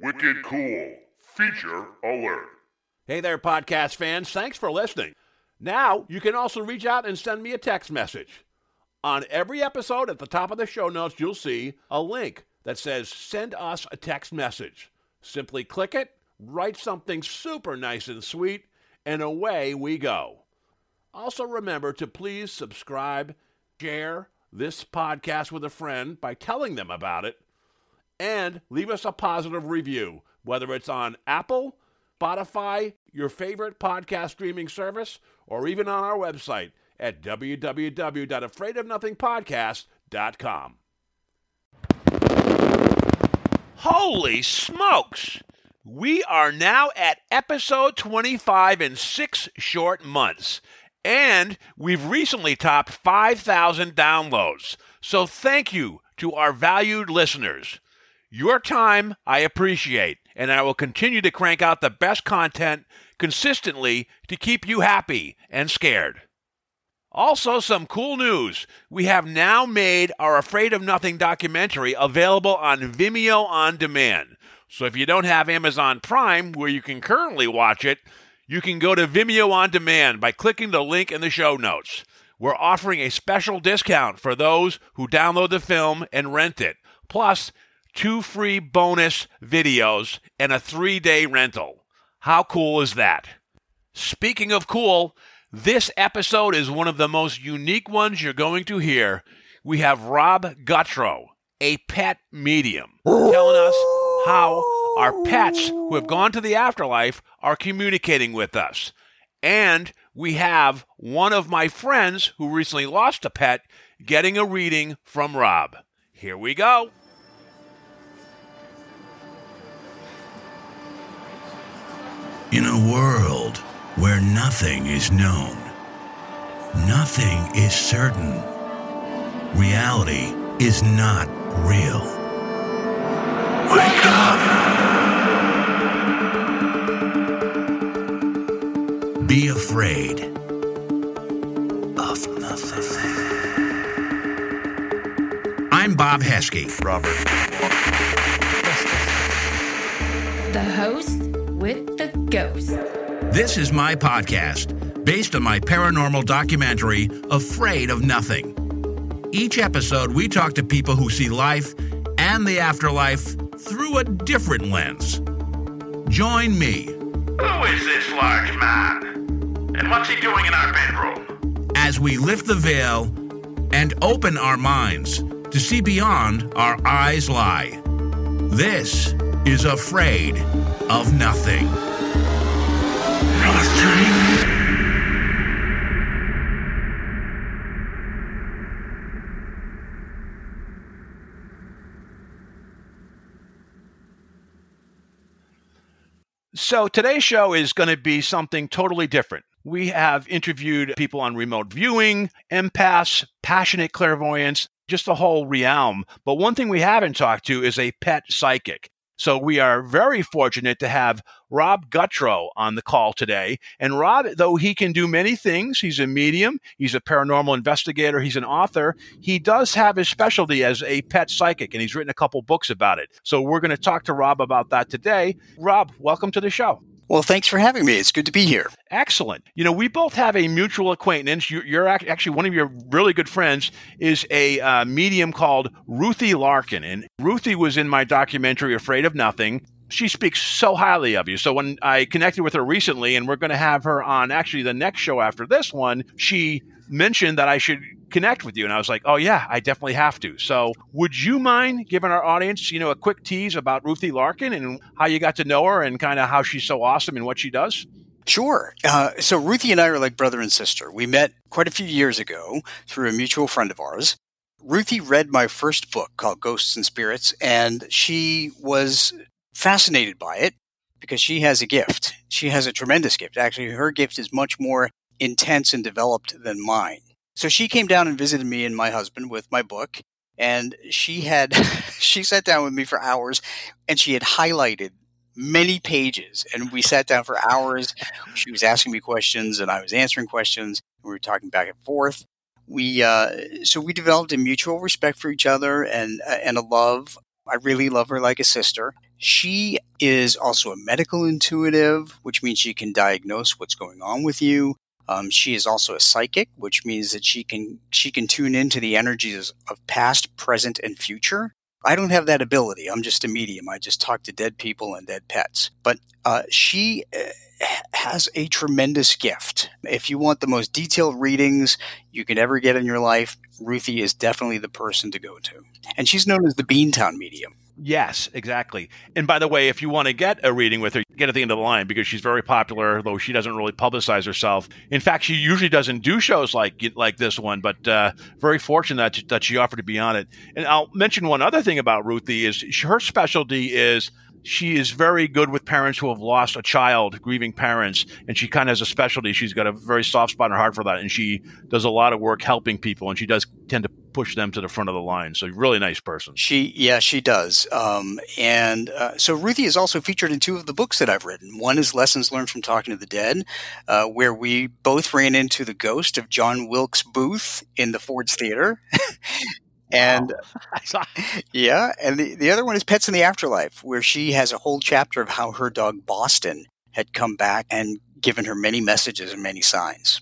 Wicked cool. Feature alert. Hey there, podcast fans. Thanks for listening. Now, you can also reach out and send me a text message. On every episode, at the top of the show notes, you'll see a link that says Send us a text message. Simply click it, write something super nice and sweet, and away we go. Also, remember to please subscribe, share this podcast with a friend by telling them about it, and leave us a positive review, whether it's on Apple, Spotify, your favorite podcast streaming service, or even on our website at www.afraidofnothingpodcast.com. Holy smokes! We are now at episode 25 in six short months, and we've recently topped 5,000 downloads. So thank you to our valued listeners. Your time I appreciate, and I will continue to crank out the best content consistently to keep you happy and scared. Also, some cool news. We have now made our Afraid of Nothing documentary available on Vimeo on demand. So if you don't have Amazon Prime, where you can currently watch it, you can go to Vimeo on demand by clicking the link in the show notes. We're offering a special discount for those who download the film and rent it, plus two free bonus videos and a three day rental. How cool is that? Speaking of cool, this episode is one of the most unique ones you're going to hear. We have Rob Gutro, a pet medium, telling us how our pets who have gone to the afterlife are communicating with us. And we have one of my friends who recently lost a pet getting a reading from Rob. Here we go. In a world where nothing is known, nothing is certain, reality is not real. Wake up! Be afraid of nothing. I'm Bob Heskey. Robert. The host with the ghost. This is my podcast based on my paranormal documentary, Afraid of Nothing. Each episode, we talk to people who see life and the afterlife through a different lens. Join me Who is this large man? And what's he doing in our bedroom? as we lift the veil and open our minds to see beyond our eyes lie. This is Afraid of Nothing. Nothing. So today's show is going to be something totally different. We have interviewed people on remote viewing, empaths, passionate clairvoyance, just the whole realm. But one thing we haven't talked to is a pet psychic. So we are very fortunate to have Rob Gutro on the call today. And Rob, though he can do many things, he's a medium, he's a paranormal investigator, he's an author, he does have his specialty as a pet psychic, and he's written a couple books about it. So we're going to talk to Rob about that today. Rob, welcome to the show. Well, thanks for having me. It's good to be here. Excellent. You know, we both have a mutual acquaintance. You're, you're ac- actually one of your really good friends is a uh, medium called Ruthie Larkin, and Ruthie was in my documentary Afraid of Nothing. She speaks so highly of you. So when I connected with her recently, and we're going to have her on actually the next show after this one, she mentioned that I should connect with you, and I was like, oh yeah, I definitely have to. So would you mind giving our audience, you know, a quick tease about Ruthie Larkin and how you got to know her and kind of how she's so awesome and what she does? Sure. Uh, so Ruthie and I are like brother and sister. We met quite a few years ago through a mutual friend of ours. Ruthie read my first book called Ghosts and Spirits, and she was fascinated by it because she has a gift. She has a tremendous gift. Actually, her gift is much more intense and developed than mine. So she came down and visited me and my husband with my book, and she had she sat down with me for hours, and she had highlighted many pages, and we sat down for hours. She was asking me questions, and I was answering questions. We were talking back and forth. We uh, so we developed a mutual respect for each other and uh, and a love. I really love her like a sister. She is also a medical intuitive, which means she can diagnose what's going on with you. Um, she is also a psychic, which means that she can she can tune into the energies of past, present, and future. I don't have that ability. I'm just a medium. I just talk to dead people and dead pets. But uh, she uh, has a tremendous gift. If you want the most detailed readings you can ever get in your life, Ruthie is definitely the person to go to. And she's known as the Beantown medium. Yes, exactly. And by the way, if you want to get a reading with her, get at the end of the line because she's very popular, though she doesn't really publicize herself. In fact, she usually doesn't do shows like like this one, but uh, very fortunate that, that she offered to be on it. And I'll mention one other thing about Ruthie is her specialty is she is very good with parents who have lost a child, grieving parents, and she kind of has a specialty. She's got a very soft spot in her heart for that, and she does a lot of work helping people, and she does tend to push them to the front of the line. So, really nice person. She, yeah, she does. Um, and uh, so, Ruthie is also featured in two of the books that I've written. One is Lessons Learned from Talking to the Dead, uh, where we both ran into the ghost of John Wilkes Booth in the Ford's Theater. And wow. yeah, and the, the other one is Pets in the Afterlife, where she has a whole chapter of how her dog Boston had come back and given her many messages and many signs.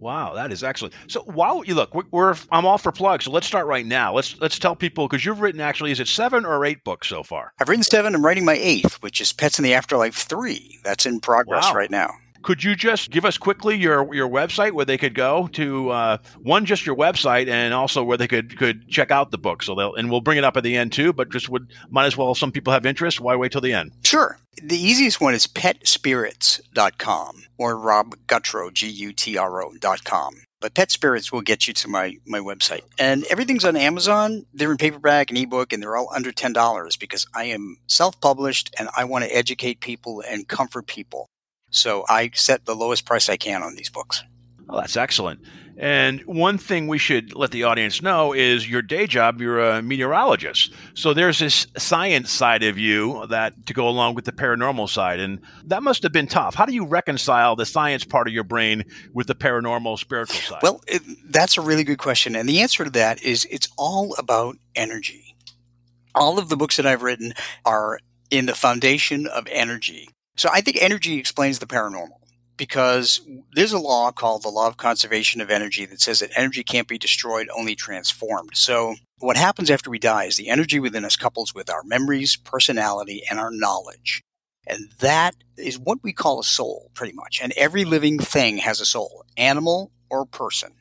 Wow, that is excellent. So while you look, we're, we're, I'm all for plugs. So let's start right now. Let's let's tell people because you've written actually is it seven or eight books so far? I've written seven. I'm writing my eighth, which is Pets in the Afterlife three. That's in progress wow. right now. Could you just give us quickly your your website where they could go to uh, one just your website and also where they could could check out the book? So they'll and we'll bring it up at the end too. But just would might as well. Some people have interest. Why wait till the end? Sure. The easiest one is petspirits.com or Rob Gutro G U T R O dot com. But Pet Spirits will get you to my, my website. And everything's on Amazon. They're in paperback and ebook, and they're all under $10 because I am self published and I want to educate people and comfort people. So I set the lowest price I can on these books. Oh, that's excellent. And one thing we should let the audience know is your day job, you're a meteorologist. So there's this science side of you that to go along with the paranormal side. And that must have been tough. How do you reconcile the science part of your brain with the paranormal spiritual side? Well, it, that's a really good question. And the answer to that is it's all about energy. All of the books that I've written are in the foundation of energy. So I think energy explains the paranormal because there's a law called the law of conservation of energy that says that energy can't be destroyed, only transformed. So what happens after we die is the energy within us couples with our memories, personality, and our knowledge. And that is what we call a soul, pretty much. And every living thing has a soul, animal or person.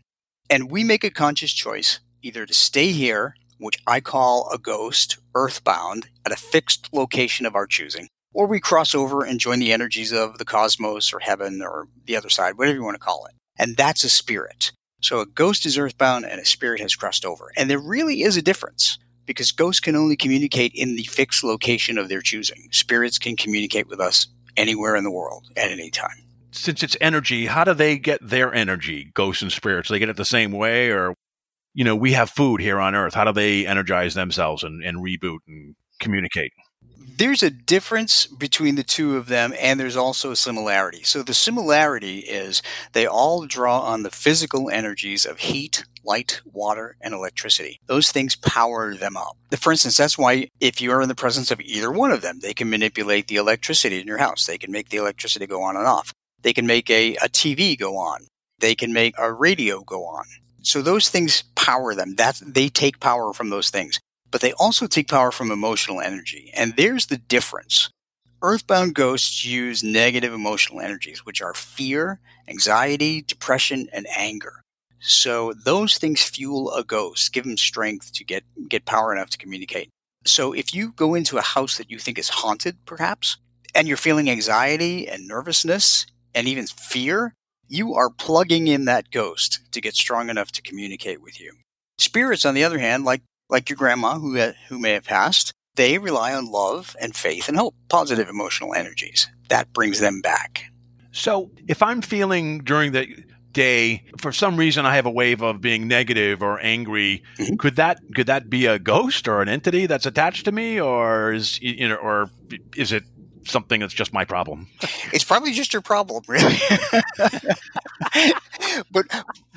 And we make a conscious choice either to stay here, which I call a ghost, earthbound, at a fixed location of our choosing, or we cross over and join the energies of the cosmos or heaven or the other side, whatever you want to call it. And that's a spirit. So a ghost is earthbound and a spirit has crossed over. And there really is a difference because ghosts can only communicate in the fixed location of their choosing. Spirits can communicate with us anywhere in the world at any time. Since it's energy, how do they get their energy, ghosts and spirits? Do they get it the same way or you know, we have food here on earth. How do they energize themselves and, and reboot and communicate? There's a difference between the two of them, and there's also a similarity. So the similarity is they all draw on the physical energies of heat, light, water, and electricity. Those things power them up. For instance, that's why if you are in the presence of either one of them, they can manipulate the electricity in your house. They can make the electricity go on and off. They can make a, a TV go on. They can make a radio go on. So those things power them. That's, they take power from those things but they also take power from emotional energy. And there's the difference. Earthbound ghosts use negative emotional energies, which are fear, anxiety, depression, and anger. So those things fuel a ghost, give them strength to get, get power enough to communicate. So if you go into a house that you think is haunted, perhaps, and you're feeling anxiety and nervousness and even fear, you are plugging in that ghost to get strong enough to communicate with you. Spirits, on the other hand, like like your grandma who, who may have passed, they rely on love and faith and hope, positive emotional energies. That brings them back. So if I'm feeling during the day for some reason I have a wave of being negative or angry, mm-hmm. could that could that be a ghost or an entity that's attached to me, or is you know, or is it something that's just my problem? It's probably just your problem, really. but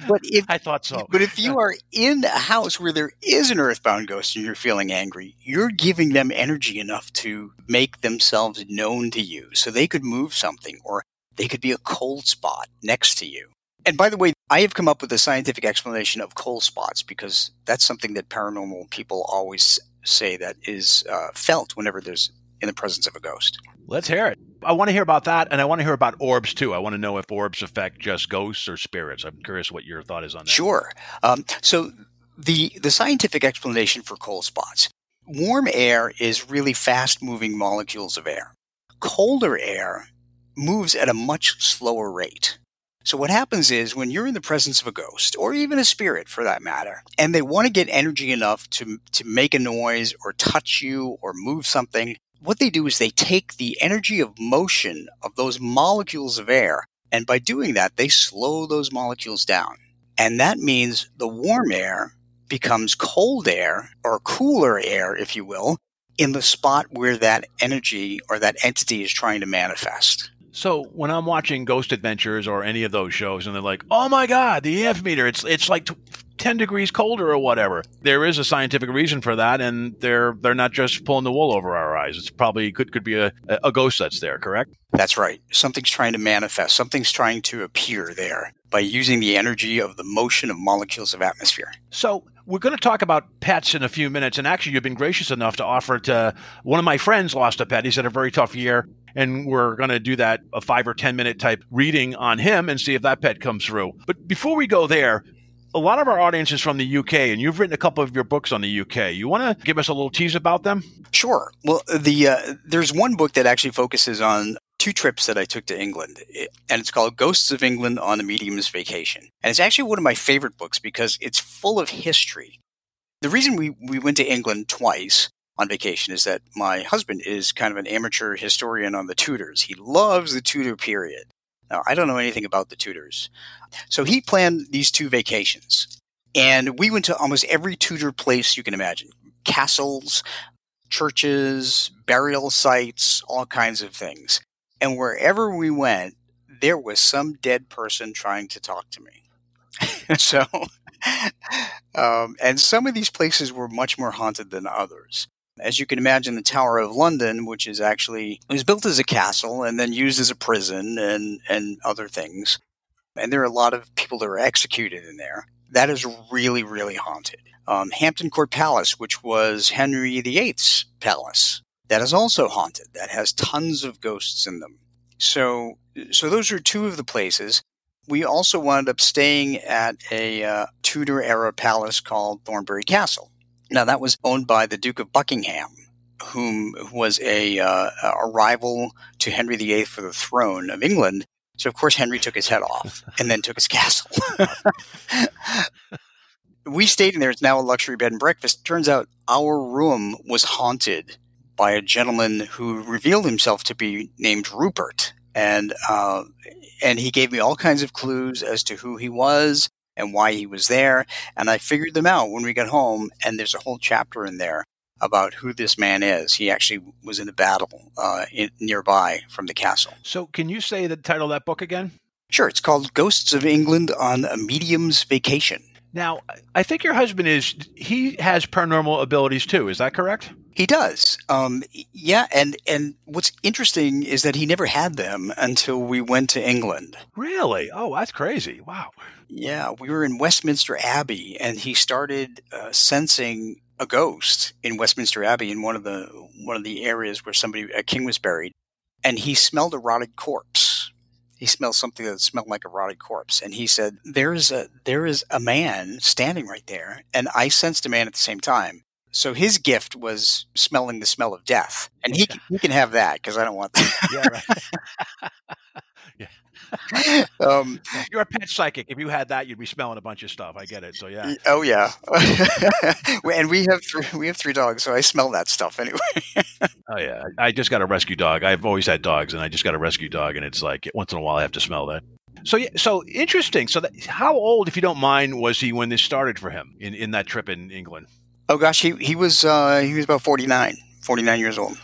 but if I thought so. but if you are in a house where there is an earthbound ghost and you're feeling angry, you're giving them energy enough to make themselves known to you. So they could move something or they could be a cold spot next to you. And by the way, I have come up with a scientific explanation of cold spots because that's something that paranormal people always say that is uh, felt whenever there's in the presence of a ghost. Let's hear it. I want to hear about that, and I want to hear about orbs too. I want to know if orbs affect just ghosts or spirits. I'm curious what your thought is on that. Sure. Um, so the the scientific explanation for cold spots: warm air is really fast moving molecules of air. Colder air moves at a much slower rate. So what happens is when you're in the presence of a ghost or even a spirit for that matter, and they want to get energy enough to to make a noise or touch you or move something, what they do is they take the energy of motion of those molecules of air, and by doing that, they slow those molecules down. And that means the warm air becomes cold air or cooler air, if you will, in the spot where that energy or that entity is trying to manifest. So when I'm watching Ghost Adventures or any of those shows, and they're like, "Oh my God, the EF meter! It's it's like." T- 10 degrees colder or whatever. There is a scientific reason for that and they're they're not just pulling the wool over our eyes. It's probably could could be a, a ghost that's there, correct? That's right. Something's trying to manifest. Something's trying to appear there by using the energy of the motion of molecules of atmosphere. So we're going to talk about pets in a few minutes. And actually, you've been gracious enough to offer to one of my friends lost a pet. He's had a very tough year. And we're going to do that a five or 10 minute type reading on him and see if that pet comes through. But before we go there, a lot of our audience is from the UK, and you've written a couple of your books on the UK. You want to give us a little tease about them? Sure. Well, the uh, there's one book that actually focuses on two trips that I took to England, and it's called Ghosts of England on a Medium's Vacation. And it's actually one of my favorite books because it's full of history. The reason we, we went to England twice on vacation is that my husband is kind of an amateur historian on the Tudors. He loves the Tudor period. Now, I don't know anything about the Tudors. So he planned these two vacations. And we went to almost every Tudor place you can imagine castles, churches, burial sites, all kinds of things. And wherever we went, there was some dead person trying to talk to me. so, um, and some of these places were much more haunted than others. As you can imagine, the Tower of London, which is actually was built as a castle and then used as a prison and and other things, and there are a lot of people that are executed in there. That is really really haunted. Um, Hampton Court Palace, which was Henry VIII's palace, that is also haunted. That has tons of ghosts in them. So so those are two of the places. We also wound up staying at a uh, Tudor era palace called Thornbury Castle now, that was owned by the Duke of Buckingham, whom was a, uh, a rival to Henry VIII for the throne of England. So, of course, Henry took his head off and then took his castle. we stayed in there. It's now a luxury bed and breakfast. Turns out our room was haunted by a gentleman who revealed himself to be named Rupert. And, uh, and he gave me all kinds of clues as to who he was and why he was there. And I figured them out when we got home. And there's a whole chapter in there about who this man is. He actually was in a battle uh, in, nearby from the castle. So, can you say the title of that book again? Sure. It's called Ghosts of England on a Medium's Vacation. Now, I think your husband is, he has paranormal abilities too. Is that correct? He does. Um, yeah, and and what's interesting is that he never had them until we went to England. Really? Oh, that's crazy! Wow. Yeah, we were in Westminster Abbey, and he started uh, sensing a ghost in Westminster Abbey in one of the one of the areas where somebody a king was buried, and he smelled a rotted corpse. He smelled something that smelled like a rotted corpse, and he said, "There is a there is a man standing right there," and I sensed a man at the same time. So his gift was smelling the smell of death, and he can, he can have that because I don't want that. yeah, right. um, You're a pet psychic. If you had that, you'd be smelling a bunch of stuff. I get it. So yeah. Oh yeah. and we have three, we have three dogs, so I smell that stuff anyway. oh yeah. I just got a rescue dog. I've always had dogs, and I just got a rescue dog, and it's like once in a while I have to smell that. So yeah, so interesting. So that, how old, if you don't mind, was he when this started for him in, in that trip in England? Oh gosh, he he was uh, he was about 49, 49 years old.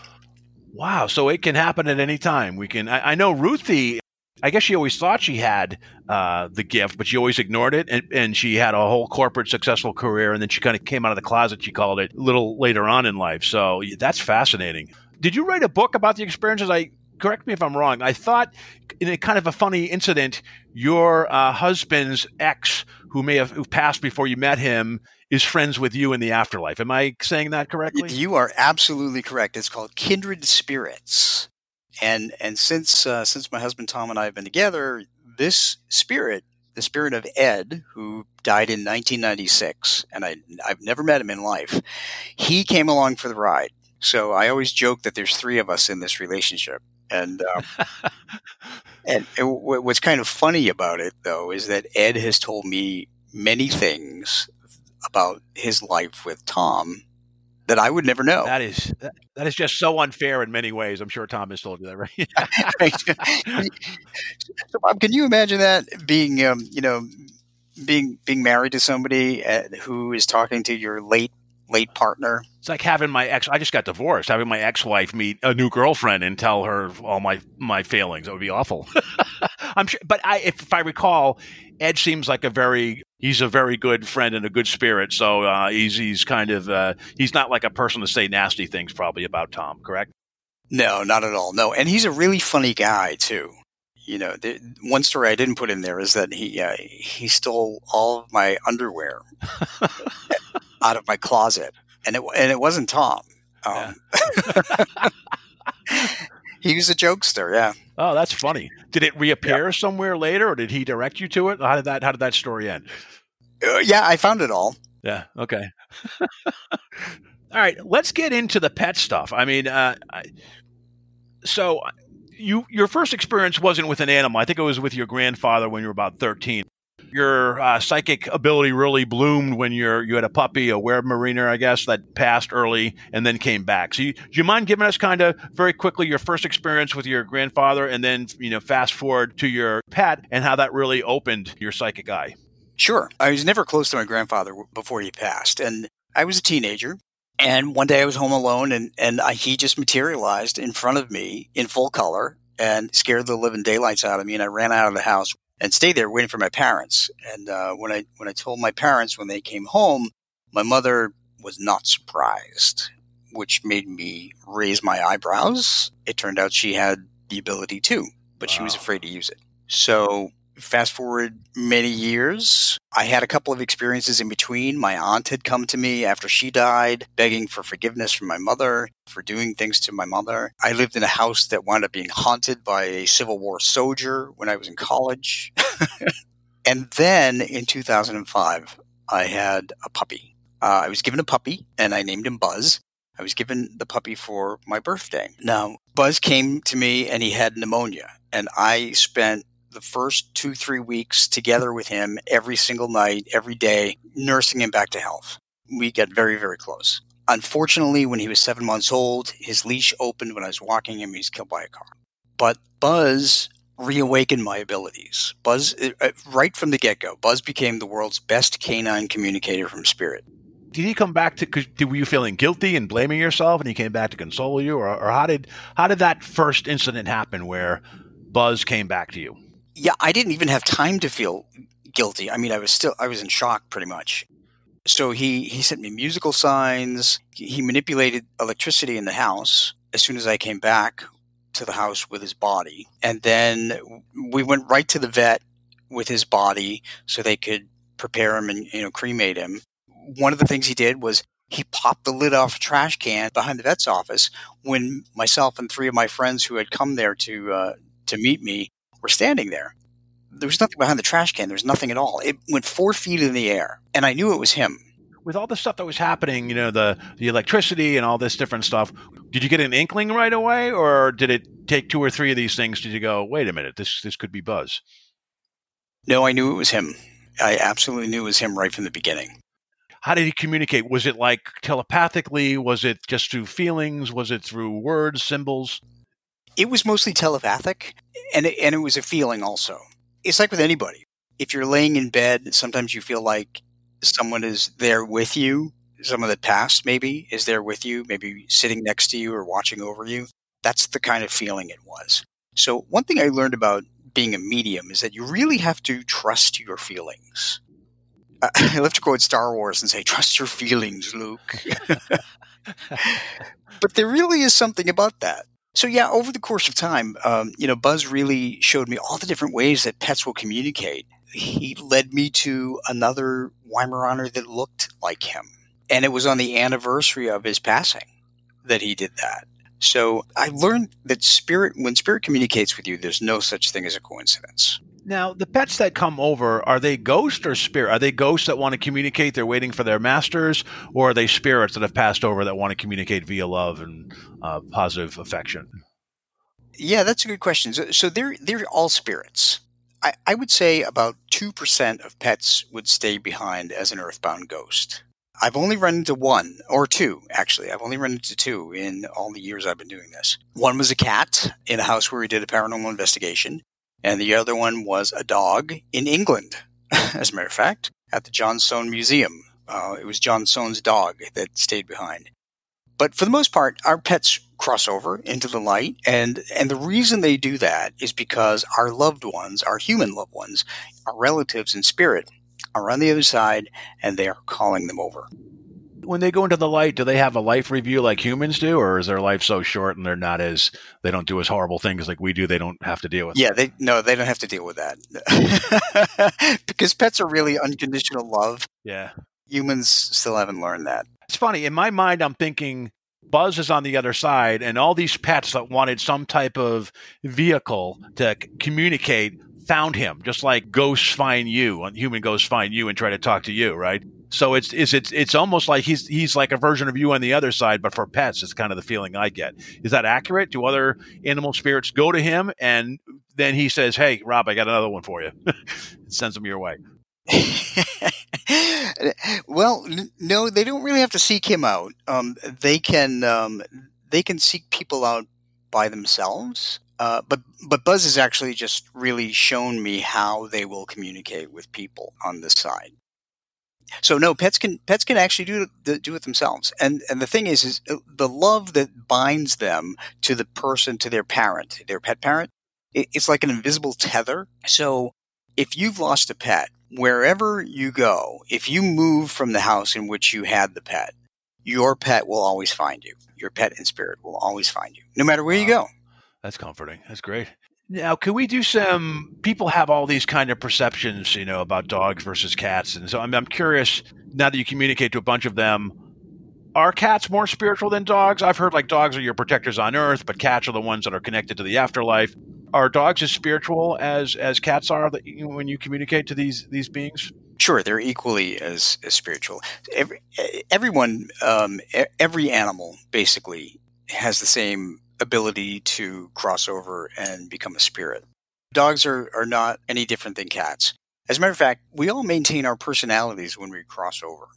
Wow. So it can happen at any time. We can. I, I know Ruthie. I guess she always thought she had uh, the gift, but she always ignored it. And, and she had a whole corporate successful career. And then she kind of came out of the closet, she called it, a little later on in life. So that's fascinating. Did you write a book about the experiences? I correct me if I'm wrong. I thought in a kind of a funny incident, your uh, husband's ex, who may have who passed before you met him, is friends with you in the afterlife. Am I saying that correctly? You are absolutely correct. It's called Kindred Spirits, and and since uh, since my husband Tom and I have been together, this spirit, the spirit of Ed, who died in 1996, and I I've never met him in life, he came along for the ride. So I always joke that there's three of us in this relationship. And um, and, and w- what's kind of funny about it, though, is that Ed has told me many things about his life with Tom that I would never know. That is that, that is just so unfair in many ways. I'm sure Tom has told you that, right? so, Bob, can you imagine that being, um, you know, being being married to somebody uh, who is talking to your late late partner? It's like having my ex. I just got divorced. Having my ex-wife meet a new girlfriend and tell her all my my failings. That would be awful. I'm sure, but I, if, if I recall, Ed seems like a very he's a very good friend and a good spirit. So uh, he's he's kind of uh, he's not like a person to say nasty things probably about Tom. Correct? No, not at all. No, and he's a really funny guy too. You know, the, one story I didn't put in there is that he uh, he stole all of my underwear out of my closet, and it and it wasn't Tom. Um, yeah. he was a jokester. Yeah. Oh, that's funny. Did it reappear yeah. somewhere later, or did he direct you to it? How did that How did that story end? Uh, yeah, I found it all. Yeah. Okay. all right. Let's get into the pet stuff. I mean, uh, so you your first experience wasn't with an animal. I think it was with your grandfather when you were about thirteen your uh, psychic ability really bloomed when you're you had a puppy, a Weimaraner, I guess, that passed early and then came back. So, you, do you mind giving us kind of very quickly your first experience with your grandfather, and then you know fast forward to your pet and how that really opened your psychic eye? Sure, I was never close to my grandfather before he passed, and I was a teenager. And one day I was home alone, and and I, he just materialized in front of me in full color and scared the living daylights out of me. And I ran out of the house and stayed there waiting for my parents. And uh, when I when I told my parents when they came home, my mother was not surprised, which made me raise my eyebrows. It turned out she had the ability too, but wow. she was afraid to use it. So fast forward many years, I had a couple of experiences in between. My aunt had come to me after she died, begging for forgiveness from my mother for doing things to my mother. I lived in a house that wound up being haunted by a Civil War soldier when I was in college. and then in 2005, I had a puppy. Uh, I was given a puppy and I named him Buzz. I was given the puppy for my birthday. Now, Buzz came to me and he had pneumonia. And I spent the first two, three weeks together with him every single night, every day, nursing him back to health. We got very, very close. Unfortunately, when he was seven months old, his leash opened when I was walking him. He was killed by a car. But Buzz reawakened my abilities. Buzz, uh, uh, right from the get go, Buzz became the world's best canine communicator from spirit. Did he come back to? Cause were you feeling guilty and blaming yourself, and he came back to console you, or, or how did how did that first incident happen where Buzz came back to you? Yeah, I didn't even have time to feel guilty. I mean, I was still I was in shock pretty much. So he he sent me musical signs. He manipulated electricity in the house as soon as I came back to the house with his body. And then we went right to the vet with his body so they could prepare him and you know cremate him. One of the things he did was he popped the lid off a trash can behind the vet's office when myself and three of my friends who had come there to uh, to meet me were standing there. There was nothing behind the trash can. There was nothing at all. It went four feet in the air, and I knew it was him. With all the stuff that was happening, you know, the the electricity and all this different stuff, did you get an inkling right away, or did it take two or three of these things? Did you go, wait a minute, this this could be Buzz? No, I knew it was him. I absolutely knew it was him right from the beginning. How did he communicate? Was it like telepathically? Was it just through feelings? Was it through words, symbols? It was mostly telepathic, and it, and it was a feeling also. It's like with anybody. If you're laying in bed, sometimes you feel like someone is there with you. Some of the past maybe is there with you, maybe sitting next to you or watching over you. That's the kind of feeling it was. So, one thing I learned about being a medium is that you really have to trust your feelings. I love to quote Star Wars and say, Trust your feelings, Luke. but there really is something about that. So, yeah, over the course of time, um, you know, Buzz really showed me all the different ways that pets will communicate. He led me to another Weimaraner that looked like him. And it was on the anniversary of his passing that he did that. So I learned that spirit, when spirit communicates with you, there's no such thing as a coincidence. Now, the pets that come over, are they ghosts or spirit? Are they ghosts that want to communicate? They're waiting for their masters, or are they spirits that have passed over that want to communicate via love and uh, positive affection? Yeah, that's a good question. So, so they're they're all spirits. I, I would say about two percent of pets would stay behind as an earthbound ghost. I've only run into one or two, actually. I've only run into two in all the years I've been doing this. One was a cat in a house where we did a paranormal investigation, and the other one was a dog in England, as a matter of fact, at the John Soane Museum. Uh, it was John Soane's dog that stayed behind. But for the most part, our pets cross over into the light, and and the reason they do that is because our loved ones, our human loved ones, our relatives in spirit, are on the other side and they are calling them over. When they go into the light, do they have a life review like humans do, or is their life so short and they're not as they don't do as horrible things like we do? They don't have to deal with. Yeah, they no, they don't have to deal with that because pets are really unconditional love. Yeah, humans still haven't learned that. It's funny in my mind. I'm thinking Buzz is on the other side, and all these pets that wanted some type of vehicle to communicate found him, just like ghosts find you, human ghosts find you and try to talk to you, right? So it's it's it's it's almost like he's he's like a version of you on the other side, but for pets, it's kind of the feeling I get. Is that accurate? Do other animal spirits go to him and then he says, "Hey, Rob, I got another one for you," and sends them your way. well, n- no, they don't really have to seek him out. Um, they can um, they can seek people out by themselves. Uh, but but Buzz has actually just really shown me how they will communicate with people on this side. So no, pets can pets can actually do do it themselves. And and the thing is, is uh, the love that binds them to the person, to their parent, their pet parent. It's like an invisible tether. So if you've lost a pet, wherever you go, if you move from the house in which you had the pet, your pet will always find you. Your pet in spirit will always find you, no matter where wow. you go. That's comforting. That's great. Now, can we do some? People have all these kind of perceptions, you know, about dogs versus cats, and so I'm, I'm curious. Now that you communicate to a bunch of them, are cats more spiritual than dogs? I've heard like dogs are your protectors on Earth, but cats are the ones that are connected to the afterlife. Are dogs as spiritual as as cats are that you, when you communicate to these these beings? Sure, they're equally as, as spiritual. Every everyone, um, every animal basically has the same ability to cross over and become a spirit. Dogs are, are not any different than cats. As a matter of fact, we all maintain our personalities when we cross over.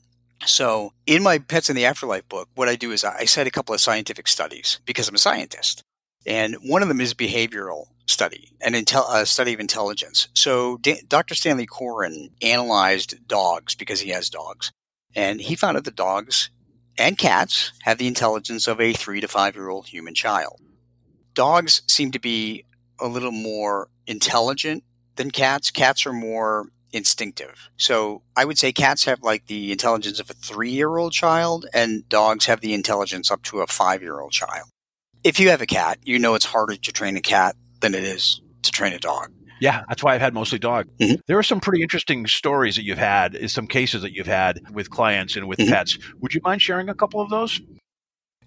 So, in my Pets in the Afterlife book, what I do is I cite a couple of scientific studies because I'm a scientist. And one of them is behavioral study, an intel- a study of intelligence. So, D- Dr. Stanley Coren analyzed dogs because he has dogs. And he found out that dogs and cats have the intelligence of a three to five year old human child. Dogs seem to be a little more intelligent than cats. Cats are more instinctive. So I would say cats have like the intelligence of a three year old child, and dogs have the intelligence up to a five year old child. If you have a cat, you know it's harder to train a cat than it is to train a dog. Yeah, that's why I've had mostly dog. Mm-hmm. There are some pretty interesting stories that you've had, some cases that you've had with clients and with mm-hmm. pets. Would you mind sharing a couple of those?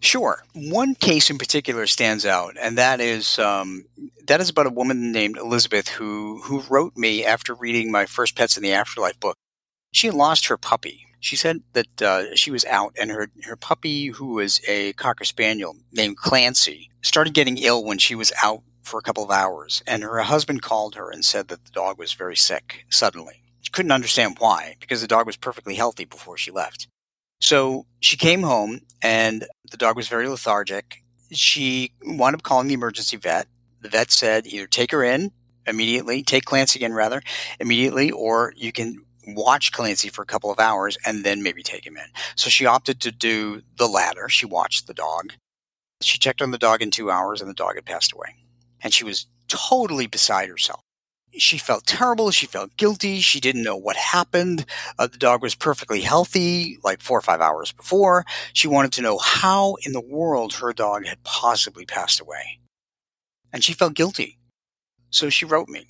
Sure. One case in particular stands out, and that is um, that is about a woman named Elizabeth who who wrote me after reading my first Pets in the Afterlife book. She lost her puppy. She said that uh, she was out, and her her puppy, who was a cocker spaniel named Clancy, started getting ill when she was out for a couple of hours, and her husband called her and said that the dog was very sick suddenly. She couldn't understand why, because the dog was perfectly healthy before she left. So she came home, and the dog was very lethargic. She wound up calling the emergency vet. The vet said either take her in immediately, take Clancy in rather immediately, or you can watch Clancy for a couple of hours and then maybe take him in. So she opted to do the latter. She watched the dog She checked on the dog in two hours and the dog had passed away. And she was totally beside herself. She felt terrible. She felt guilty. She didn't know what happened. Uh, the dog was perfectly healthy like four or five hours before. She wanted to know how in the world her dog had possibly passed away. And she felt guilty. So she wrote me.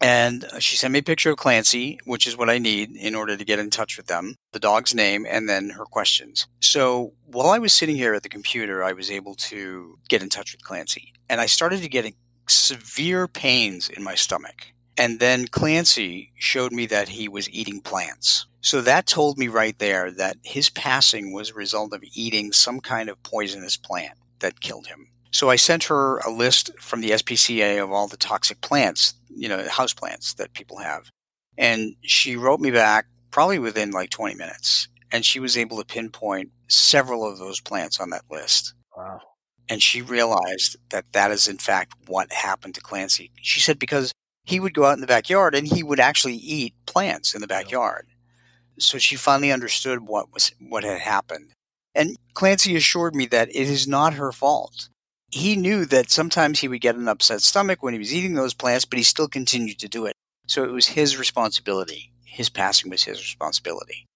And she sent me a picture of Clancy, which is what I need in order to get in touch with them, the dog's name, and then her questions. So while I was sitting here at the computer, I was able to get in touch with Clancy. And I started to get severe pains in my stomach. And then Clancy showed me that he was eating plants. So that told me right there that his passing was a result of eating some kind of poisonous plant that killed him. So I sent her a list from the SPCA of all the toxic plants you know, house plants that people have. And she wrote me back probably within like 20 minutes. And she was able to pinpoint several of those plants on that list. Wow. And she realized that that is, in fact, what happened to Clancy. She said because he would go out in the backyard and he would actually eat plants in the backyard. So she finally understood what was what had happened. And Clancy assured me that it is not her fault he knew that sometimes he would get an upset stomach when he was eating those plants, but he still continued to do it. So it was his responsibility. His passing was his responsibility.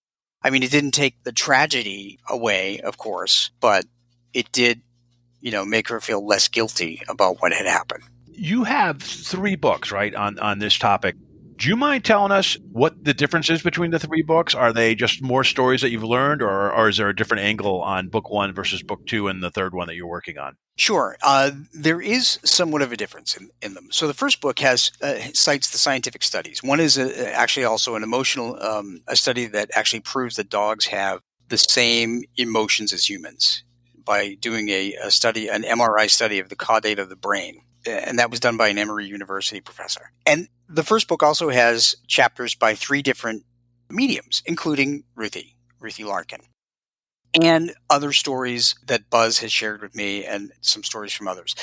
I mean, it didn't take the tragedy away, of course, but it did, you know, make her feel less guilty about what had happened. You have three books, right, on, on this topic. Do you mind telling us what the difference is between the three books? Are they just more stories that you've learned, or, or is there a different angle on book one versus book two and the third one that you're working on? Sure. Uh, there is somewhat of a difference in, in them. So the first book has uh, cites the scientific studies. One is a, actually also an emotional um, a study that actually proves that dogs have the same emotions as humans by doing a, a study, an MRI study of the caudate of the brain and that was done by an Emory University professor. And the first book also has chapters by three different mediums, including Ruthie, Ruthie Larkin, and other stories that Buzz has shared with me and some stories from others.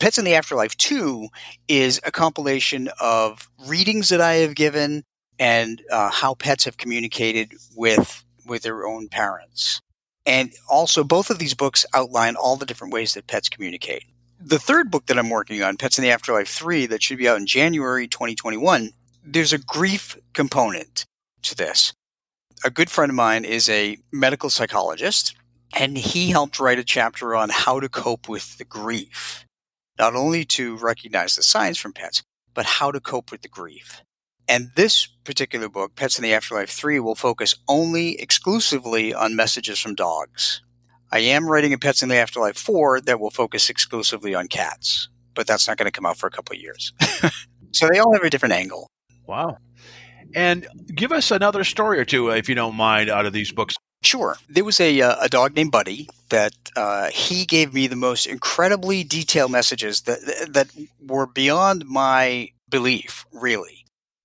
Pets in the Afterlife 2 is a compilation of readings that I have given and uh, how pets have communicated with with their own parents. And also, both of these books outline all the different ways that pets communicate the third book that I'm working on, Pets in the Afterlife 3, that should be out in January 2021, there's a grief component to this. A good friend of mine is a medical psychologist, and he helped write a chapter on how to cope with the grief. Not only to recognize the signs from pets, but how to cope with the grief. And this particular book, Pets in the Afterlife 3, will focus only exclusively on messages from dogs. I am writing a Pets in the Afterlife 4 that will focus exclusively on cats, but that's not going to come out for a couple of years. so they all have a different angle. Wow. And give us another story or two, if you don't mind, out of these books. Sure. There was a, uh, a dog named Buddy that uh, he gave me the most incredibly detailed messages that, that were beyond my belief, really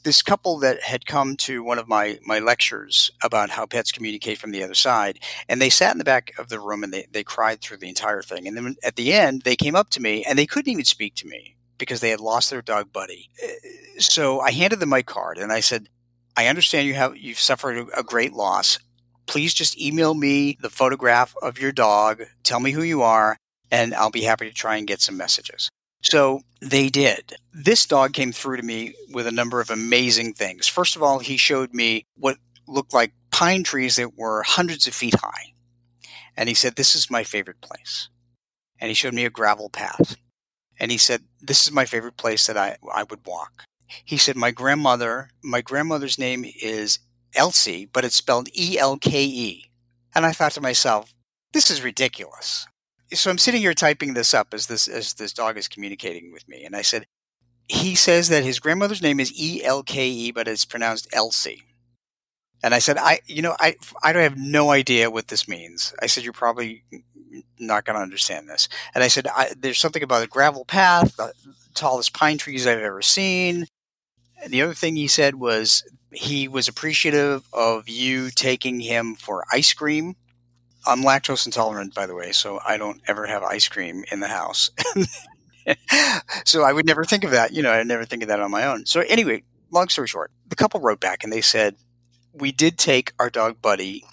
this couple that had come to one of my, my lectures about how pets communicate from the other side, and they sat in the back of the room and they, they cried through the entire thing. And then at the end, they came up to me and they couldn't even speak to me because they had lost their dog buddy. So I handed them my card and I said, I understand you have you've suffered a great loss. Please just email me the photograph of your dog, tell me who you are, and I'll be happy to try and get some messages. So they did. This dog came through to me with a number of amazing things. First of all, he showed me what looked like pine trees that were hundreds of feet high. And he said, This is my favorite place. And he showed me a gravel path. And he said, This is my favorite place that I, I would walk. He said, My grandmother, my grandmother's name is Elsie, but it's spelled E L K E. And I thought to myself, this is ridiculous so I'm sitting here typing this up as this as this dog is communicating with me, and I said, he says that his grandmother's name is E L K E, but it's pronounced Elsie. And I said, I, you know, I, I don't have no idea what this means. I said, you're probably not going to understand this. And I said, I, there's something about a gravel path, the tallest pine trees I've ever seen. And the other thing he said was he was appreciative of you taking him for ice cream I'm lactose intolerant, by the way, so I don't ever have ice cream in the house. so I would never think of that. You know, I never think of that on my own. So anyway, long story short, the couple wrote back and they said, we did take our dog Buddy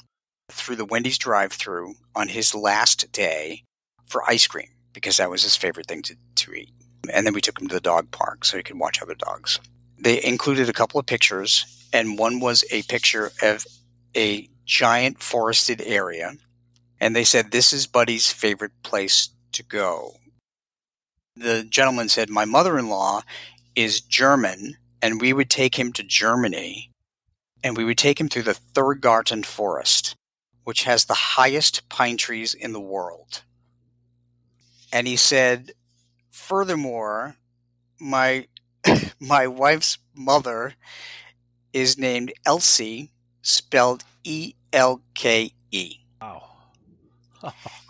through the Wendy's drive-through on his last day for ice cream because that was his favorite thing to, to eat. And then we took him to the dog park so he could watch other dogs. They included a couple of pictures, and one was a picture of a giant forested area. And they said, This is Buddy's favorite place to go. The gentleman said, My mother in law is German, and we would take him to Germany, and we would take him through the Thurgarten forest, which has the highest pine trees in the world. And he said, Furthermore, my my wife's mother is named Elsie, spelled E L K E.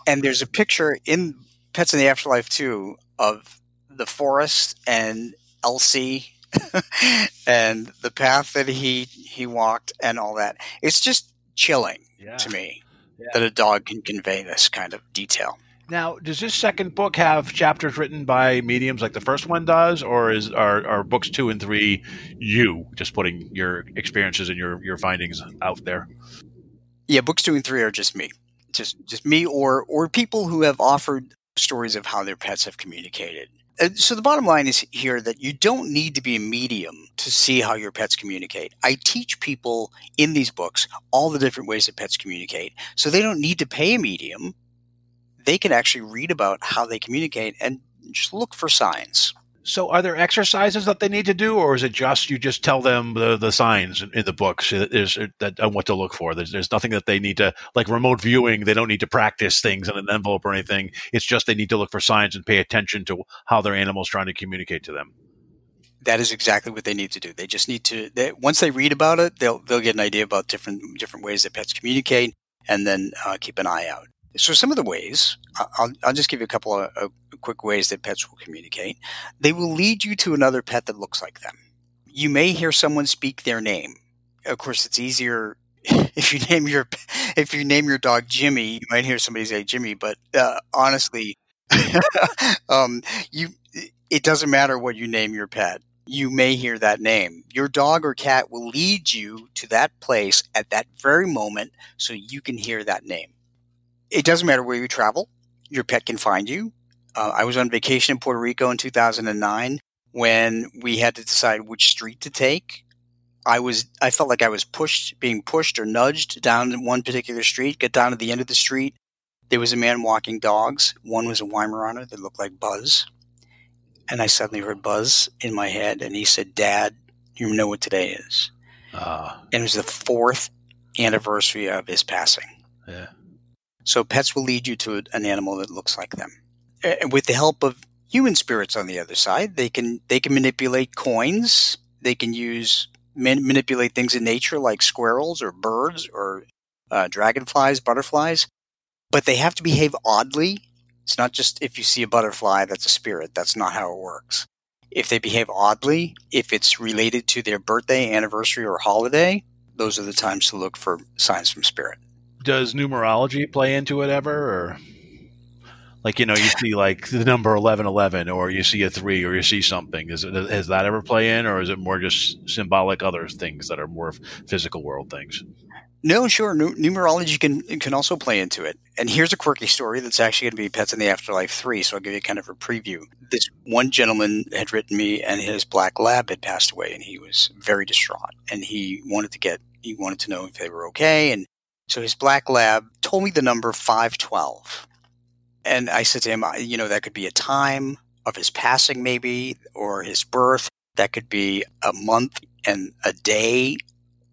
And there's a picture in Pets in the Afterlife too of the forest and Elsie and the path that he he walked and all that. It's just chilling Yeah. to me Yeah. that a dog can convey this kind of detail. Now, does this second book have chapters written by mediums like the first one does, or is are, are books two and three you just putting your experiences and your your findings out there? Yeah, books two and three are just me, just just me, or or people who have offered stories of how their pets have communicated. So the bottom line is here that you don't need to be a medium to see how your pets communicate. I teach people in these books all the different ways that pets communicate, so they don't need to pay a medium. They can actually read about how they communicate and just look for signs. So, are there exercises that they need to do, or is it just you just tell them the, the signs in, in the books that on what to look for? There's, there's nothing that they need to like remote viewing. They don't need to practice things in an envelope or anything. It's just they need to look for signs and pay attention to how their animal's trying to communicate to them. that is exactly what they need to do. They just need to they, once they read about it, they'll they'll get an idea about different different ways that pets communicate, and then uh, keep an eye out. So some of the ways, I'll I'll just give you a couple of, of quick ways that pets will communicate. They will lead you to another pet that looks like them. You may hear someone speak their name. Of course, it's easier if you name your if you name your dog Jimmy. You might hear somebody say Jimmy, but uh, honestly, um, you it doesn't matter what you name your pet you may hear that name. Your dog or cat will lead you to that place at that very moment so you can hear that name. It doesn't matter where you travel, your pet can find you. Uh, I was on vacation in Puerto Rico in 2009 when we had to decide which street to take. I was I felt like I was pushed, being pushed or nudged down one particular street. Got down to the end of the street. There was a man walking dogs. One was a Weimaraner that looked like Buzz and I suddenly heard Buzz in my head, and he said, "Dad, you know what today is?" Uh, And it was the fourth anniversary of his passing. yeah. So pets will lead you to an animal that looks like them, and with the help of human spirits on the other side, they can they can manipulate coins. They can use man, manipulate things in nature like squirrels or birds or uh, dragonflies, butterflies, but they have to behave oddly it's not just if you see a butterfly that's a spirit. That's not how it works. If they behave oddly, if it's related to their birthday, anniversary, or holiday, those are the times to look for signs from spirit. Does numerology play into it ever, or like you know you see like the number eleven eleven, or you see a three, or you see something? Is it has that ever play in, or is it more just symbolic other things that are more physical world things? No, sure. Nu- numerology can can also play into it. And here's a quirky story that's actually going to be Pets in the Afterlife 3, so I'll give you kind of a preview. This one gentleman had written me and his black lab had passed away and he was very distraught and he wanted to get he wanted to know if they were okay and so his black lab told me the number 512. And I said to him, you know, that could be a time of his passing maybe or his birth. That could be a month and a day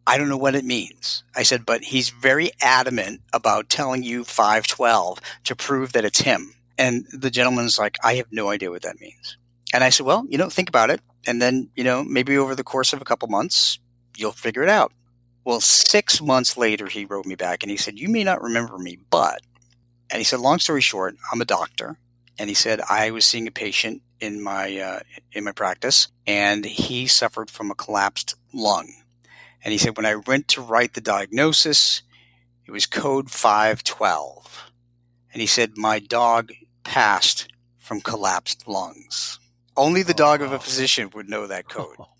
I don't know what it means. I said, but he's very adamant about telling you 512 to prove that it's him. And the gentleman's like, I have no idea what that means. And I said, well, you know, think about it. And then, you know, maybe over the course of a couple months, you'll figure it out. Well, six months later, he wrote me back and he said, you may not remember me, but, and he said, long story short, I'm a doctor. And he said, I was seeing a patient in my, uh, in my practice and he suffered from a collapsed lung. And he said, when I went to write the diagnosis, it was code 512. And he said, my dog passed from collapsed lungs. Only the dog of a physician would know that code.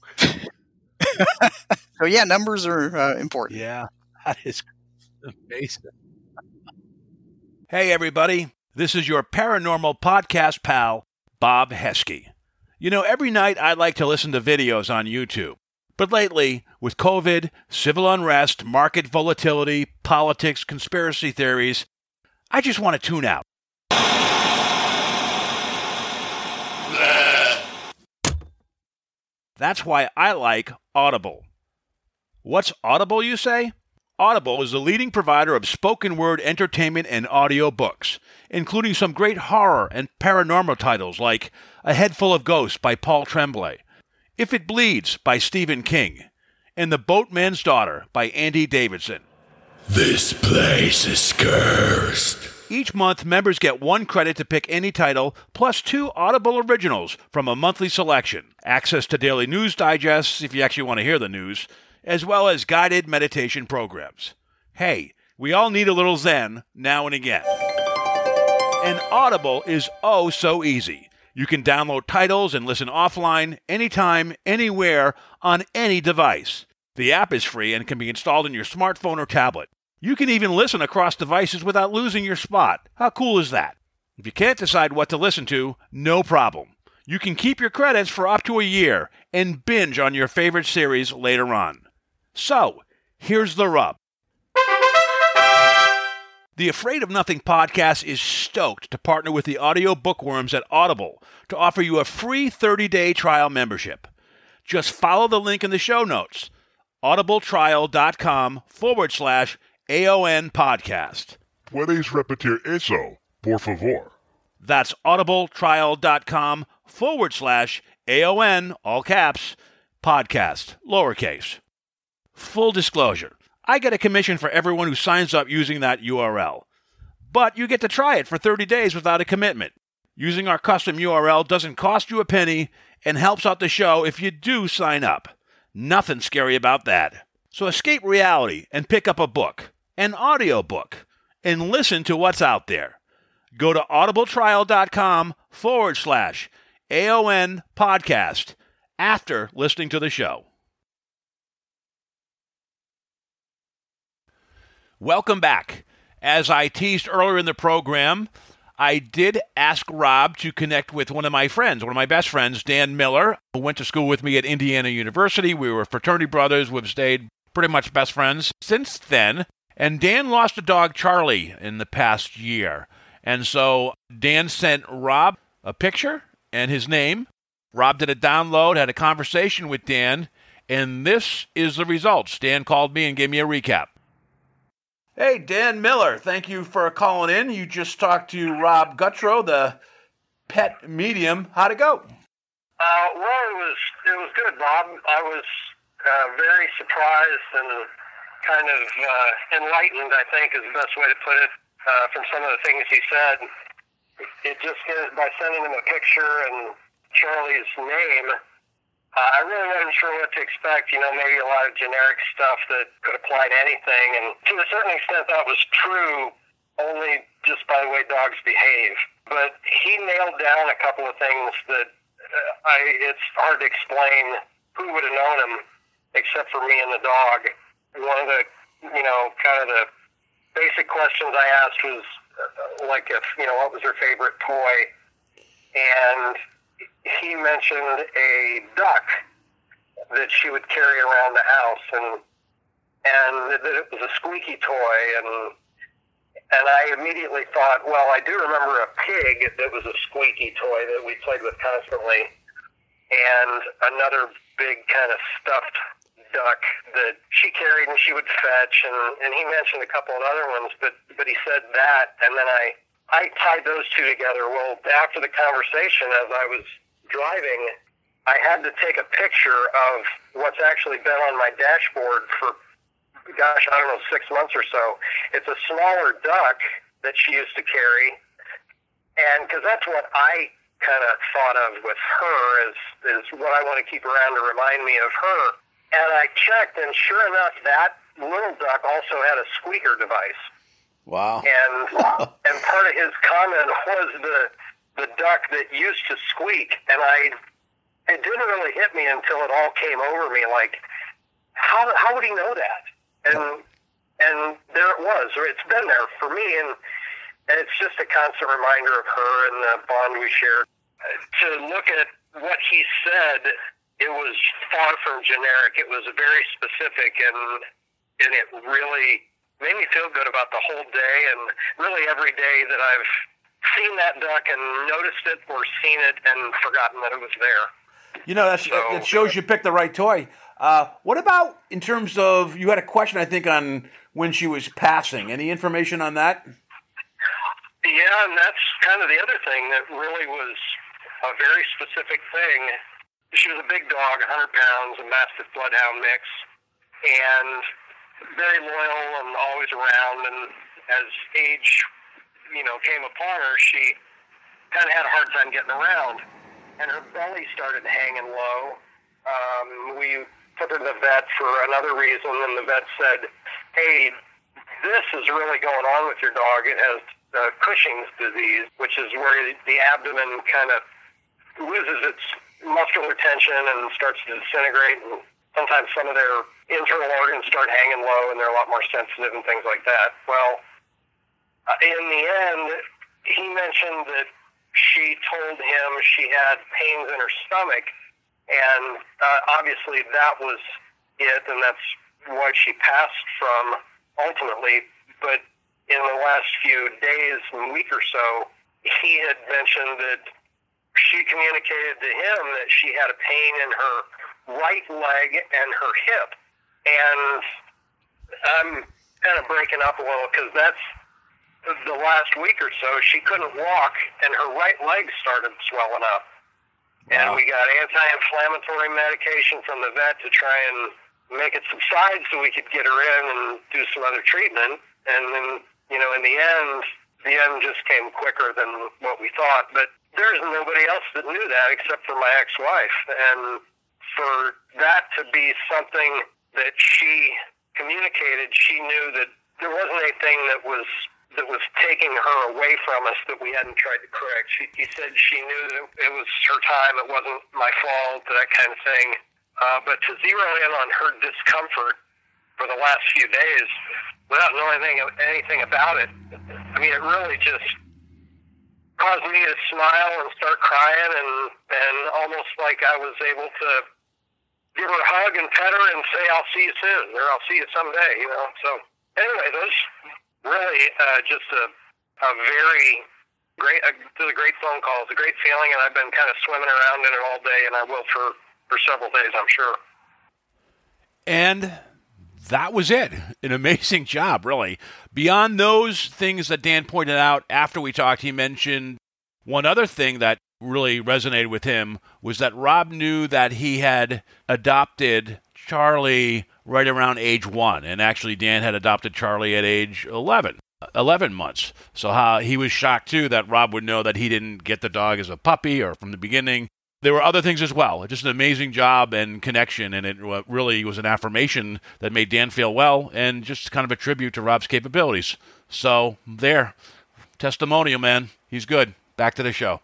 So, yeah, numbers are uh, important. Yeah, that is amazing. Hey, everybody. This is your paranormal podcast pal, Bob Heske. You know, every night I like to listen to videos on YouTube. But lately, with COVID, civil unrest, market volatility, politics, conspiracy theories, I just want to tune out. That's why I like Audible. What's Audible, you say? Audible is the leading provider of spoken word entertainment and audio books, including some great horror and paranormal titles like A Head Full of Ghosts by Paul Tremblay, If It Bleeds by Stephen King, and The Boatman's Daughter by Andy Davidson. This place is cursed. Each month, members get one credit to pick any title, plus two Audible originals from a monthly selection, access to daily news digests if you actually want to hear the news, as well as guided meditation programs. Hey, we all need a little Zen now and again. And Audible is oh so easy. You can download titles and listen offline, anytime, anywhere, on any device. The app is free and can be installed in your smartphone or tablet. You can even listen across devices without losing your spot. How cool is that? If you can't decide what to listen to, no problem. You can keep your credits for up to a year and binge on your favorite series later on. So, here's the rub. The Afraid of Nothing podcast is stoked to partner with the audio bookworms at Audible to offer you a free 30-day trial membership. Just follow the link in the show notes, audibletrial.com forward slash AON podcast. Puedes repetir eso, por favor. That's audibletrial.com forward slash AON, all caps, podcast, lowercase. Full disclosure I get a commission for everyone who signs up using that URL. But you get to try it for 30 days without a commitment. Using our custom URL doesn't cost you a penny and helps out the show if you do sign up. Nothing scary about that. So escape reality and pick up a book an audiobook and listen to what's out there. Go to audibletrial.com forward slash AON podcast after listening to the show. Welcome back. As I teased earlier in the program, I did ask Rob to connect with one of my friends, one of my best friends, Dan Miller, who went to school with me at Indiana University. We were fraternity brothers. We've stayed pretty much best friends since then. And Dan lost a dog, Charlie, in the past year. And so Dan sent Rob a picture and his name. Rob did a download, had a conversation with Dan, and this is the results. Dan called me and gave me a recap. Hey, Dan Miller, thank you for calling in. You just talked to Rob Gutro, the pet medium. How'd it go? Uh, well, it was it was good, Bob. I was uh, very surprised and kind of uh, enlightened, I think is the best way to put it, uh, from some of the things he said. It just by sending him a picture and Charlie's name, uh, I really wasn't sure what to expect. You know, maybe a lot of generic stuff that could apply to anything, and to a certain extent, that was true only just by the way dogs behave. But he nailed down a couple of things that uh, I it's hard to explain who would have known him except for me and the dog one of the, you know, kind of the basic questions I asked was uh, like if, you know, what was her favorite toy? And he mentioned a duck that she would carry around the house and and that it was a squeaky toy and and I immediately thought, well, I do remember a pig that was a squeaky toy that we played with constantly, and another big kind of stuffed duck that she carried and she would fetch, and, and he mentioned a couple of other ones, but but he said that, and then I I tied those two together. Well, after the conversation, as I was driving, I had to take a picture of what's actually been on my dashboard for gosh, I don't know, six months or so. It's a smaller duck that she used to carry, and because that's what I kind of thought of with her is is what I want to keep around to remind me of her. And I checked, and sure enough, that little duck also had a squeaker device. Wow. And and part of his comment was the the duck that used to squeak, and I it didn't really hit me until it all came over me. Like, how how would he know that? And and there it was, or it's been there for me. And And it's just a constant reminder of her and the bond we shared. To look at what he said, it was far from generic. It was very specific, and and it really made me feel good about the whole day and really every day that I've seen that duck and noticed it or seen it and forgotten that it was there. You know, that's, So- that shows you picked the right toy. Uh, what about in terms of you had a question, I think, on when she was passing. Any information on that? Yeah, and that's kind of the other thing that really was a very specific thing. She was a big dog, 100 pounds, a mastiff bloodhound mix, and very loyal and always around. And as age, you know, came upon her, she kind of had a hard time getting around, and her belly started hanging low. Um, we took her to the vet for another reason, and the vet said, "Hey, this is really going on with your dog. It has uh, Cushing's disease, which is where the abdomen kind of loses its muscular tension and starts to disintegrate. And sometimes some of their internal organs start hanging low and they're a lot more sensitive and things like that. Well, uh, in the end, he mentioned that she told him she had pains in her stomach, and uh, obviously that was it, and that's what she passed from ultimately. But in the last few days and week or so, he had mentioned that she communicated to him that she had a pain in her right leg and her hip. And I'm kind of breaking up a little because that's the last week or so. She couldn't walk, and her right leg started swelling up. And we got anti-inflammatory medication from the vet to try and make it subside so we could get her in and do some other treatment. And then, you know, in the end, the end just came quicker than what we thought. But there's nobody else that knew that except for my ex-wife. And for that to be something that she communicated, she knew that there wasn't anything that was that was taking her away from us that we hadn't tried to correct. She, he said she knew that it was her time, it wasn't my fault, that kind of thing. Uh, but to zero in on her discomfort for the last few days without knowing anything, anything about it, I mean, it really just caused me to smile and start crying and, and almost like I was able to give her a hug and pet her and say, I'll see you soon or I'll see you someday, you know. So anyway, those really uh, just a, a very great, a, a great phone call. It's a great feeling, and I've been kind of swimming around in it all day, and I will for, for several days, I'm sure. And that was it. An amazing job, really. Beyond those things that Dan pointed out after we talked, he mentioned one other thing that really resonated with him was that Rob knew that he had adopted Charlie right around age one. And actually, Dan had adopted Charlie at age 11. 11 months. So how he was shocked too that Rob would know that he didn't get the dog as a puppy or from the beginning. There were other things as well. Just an amazing job and connection, and it really was an affirmation that made Dan feel well, and just kind of a tribute to Rob's capabilities. So there, testimonial, man. He's good. Back to the show.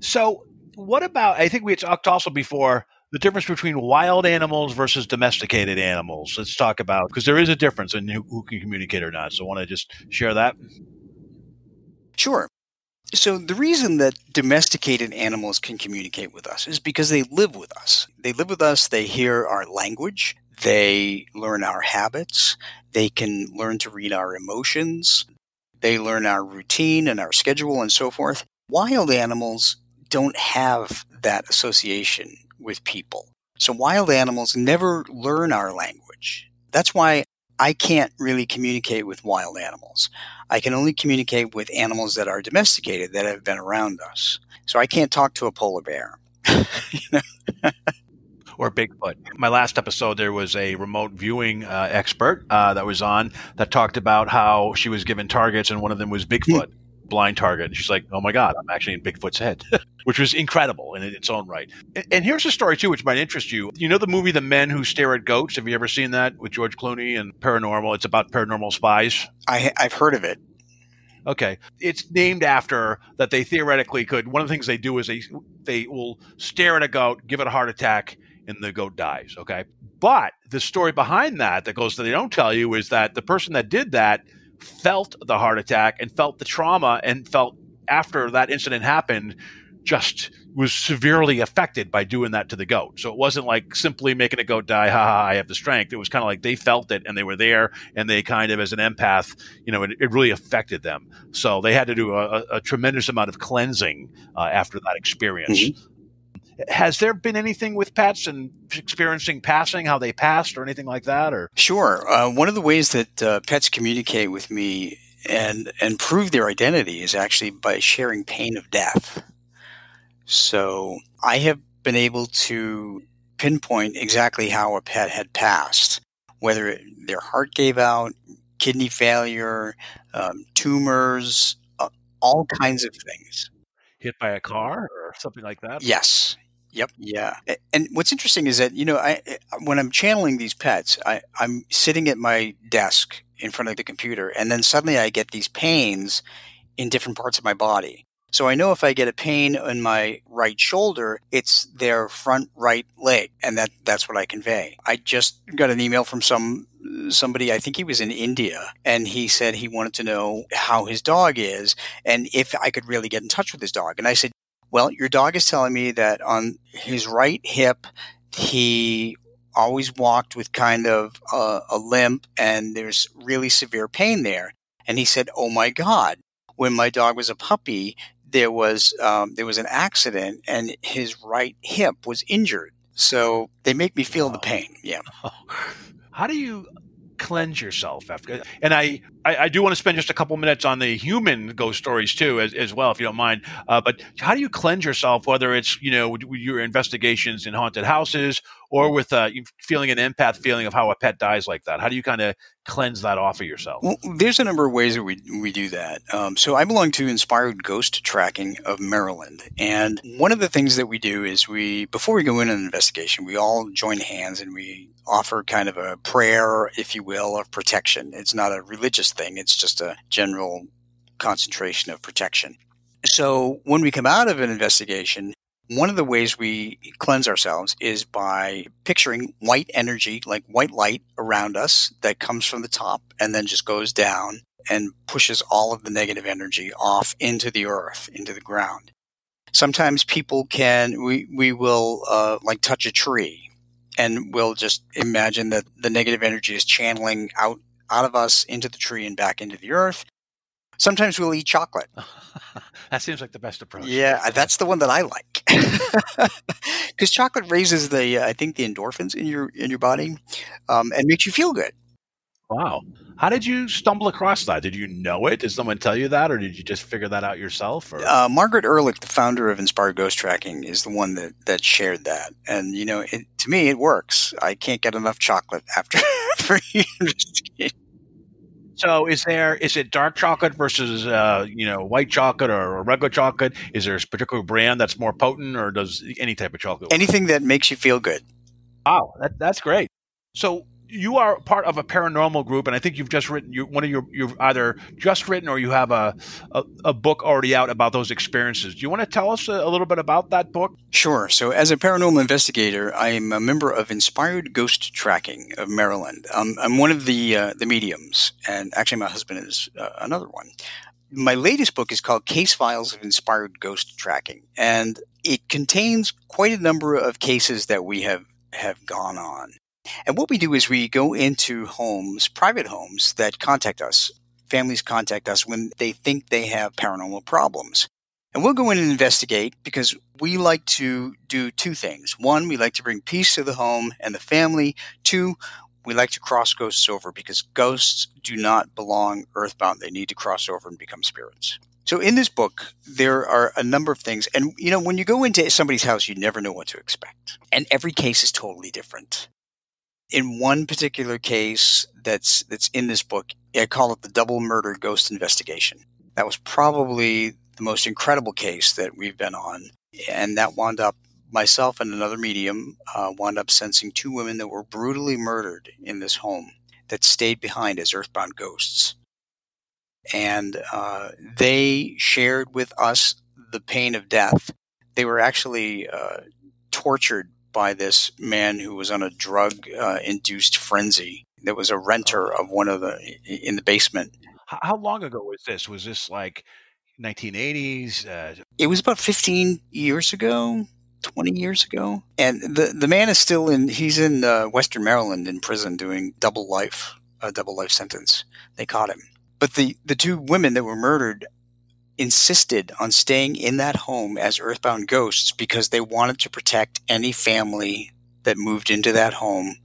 So, what about? I think we had talked also before the difference between wild animals versus domesticated animals. Let's talk about because there is a difference in who, who can communicate or not. So, want to just share that. Sure. So, the reason that domesticated animals can communicate with us is because they live with us. They live with us, they hear our language, they learn our habits, they can learn to read our emotions, they learn our routine and our schedule and so forth. Wild animals don't have that association with people. So, wild animals never learn our language. That's why I can't really communicate with wild animals. I can only communicate with animals that are domesticated that have been around us. So I can't talk to a polar bear. you know? or Bigfoot. My last episode, there was a remote viewing uh, expert uh, that was on that talked about how she was given targets, and one of them was Bigfoot, blind target. And she's like, "Oh my god, I'm actually in Bigfoot's head," which was incredible in its own right. And, and here's a story too, which might interest you. You know the movie The Men Who Stare at Goats? Have you ever seen that with George Clooney and paranormal? It's about paranormal spies. I, I've heard of it. Okay, it's named after that. They theoretically could. One of the things they do is they they will stare at a goat, give it a heart attack, and the goat dies. Okay, but the story behind that that goes that they don't tell you is that the person that did that felt the heart attack and felt the trauma and felt after that incident happened just was severely affected by doing that to the goat. So it wasn't like simply making a goat die, ha ha, I have the strength. It was kind of like they felt it and they were there and they kind of, as an empath, you know, it, it really affected them. So they had to do a, a tremendous amount of cleansing uh, after that experience. Mm-hmm. Has there been anything with pets and experiencing passing, how they passed, or anything like that? Or sure, uh, one of the ways that uh, pets communicate with me and and prove their identity is actually by sharing pain of death. So I have been able to pinpoint exactly how a pet had passed, whether their heart gave out, kidney failure, um, tumors, uh, all kinds of things. Hit by a car or something like that? Yes. Yep. Yeah. And what's interesting is that, you know, I, eh, when I'm channeling these pets, I, I'm sitting at my desk in front of the computer, and then suddenly I get these pains in different parts of my body. So I know if I get a pain in my right shoulder, it's their front right leg, and that that's what I convey. I just got an email from some somebody, I think he was in India, and he said he wanted to know how his dog is and if I could really get in touch with his dog. And I said, "Well, your dog is telling me that on his right hip he always walked with kind of a, a limp and there's really severe pain there." And he said, "Oh my god, when my dog was a puppy, there was um, there was an accident and his right hip was injured. So they make me feel wow. the pain. Yeah. How do you cleanse yourself after? And I, I, I, do want to spend just a couple minutes on the human ghost stories too, as, as well, if you don't mind. Uh, but how do you cleanse yourself, whether it's you know your investigations in haunted houses or with uh, feeling an empath feeling of how a pet dies like that? How do you kind of cleanse that off of yourself? Well, there's a number of ways that we, we do that. Um, so I belong to Inspired Ghost Tracking of Maryland. And one of the things that we do is we, before we go in an investigation, we all join hands and we offer kind of a prayer, if you will, of protection. It's not a religious thing, it's just a general concentration of protection. So when we come out of an investigation, one of the ways we cleanse ourselves is by picturing white energy, like white light around us that comes from the top and then just goes down and pushes all of the negative energy off into the earth, into the ground. Sometimes people can, we, we will uh, like touch a tree and we'll just imagine that the negative energy is channeling out, out of us into the tree and back into the earth. Sometimes we'll eat chocolate. that seems like the best approach. Yeah, that's the one that I like. Because chocolate raises the, uh, I think, the endorphins in your in your body, um, and makes you feel good. Wow. How did you stumble across that? Did you know it? Did someone tell you that, or did you just figure that out yourself? Uh, Margaret Ehrlich, the founder of Inspired Ghost Tracking, is the one that, that shared that. And, you know, it, to me, it works. I can't get enough chocolate after. So is there is it dark chocolate versus uh, you know white chocolate or regular chocolate? Is there a particular brand that's more potent, or does any type of chocolate? Work? Anything that makes you feel good. Wow, that, that's great. So you are part of a paranormal group, and I think you've just written you, one of your you've either just written or you have a, a, a book already out about those experiences. Do you want to tell us a, a, little bit about that book? Sure. So, as a paranormal investigator, I am a member of Inspired Ghost Tracking of Maryland. Um, I'm one of the uh, the mediums, and actually, my husband is uh, another one. My latest book is called Case Files of Inspired Ghost Tracking, and it contains quite a number of cases that we have have gone on. And what we do is we go into homes, private homes that contact us. Families contact us when they think they have paranormal problems. And we'll go in and investigate because we like to do two things. One, we like to bring peace to the home and the family. Two, we like to cross ghosts over because ghosts do not belong earthbound. They need to cross over and become spirits. So in this book, there are a number of things. And, you know, when you go into somebody's house, you never know what to expect. And every case is totally different in one particular case that's that's in this book, I call it the double murder ghost investigation. That was probably the most incredible case that we've been on, and that wound up myself and another medium uh, wound up sensing two women that were brutally murdered in this home that stayed behind as earthbound ghosts, and uh, they shared with us the pain of death. They were actually uh, tortured by this man who was on a drug uh, induced frenzy that was a renter of one of the in the basement. How long ago was this? Was this like 1980s? Uh, It was about 15 years ago, 20 years ago. And the, the man is still in, he's in uh, Western Maryland in prison doing double life, a double life sentence. They caught him. But the, the two women that were murdered insisted on staying in that home as earthbound ghosts because they wanted to protect any family that moved into that home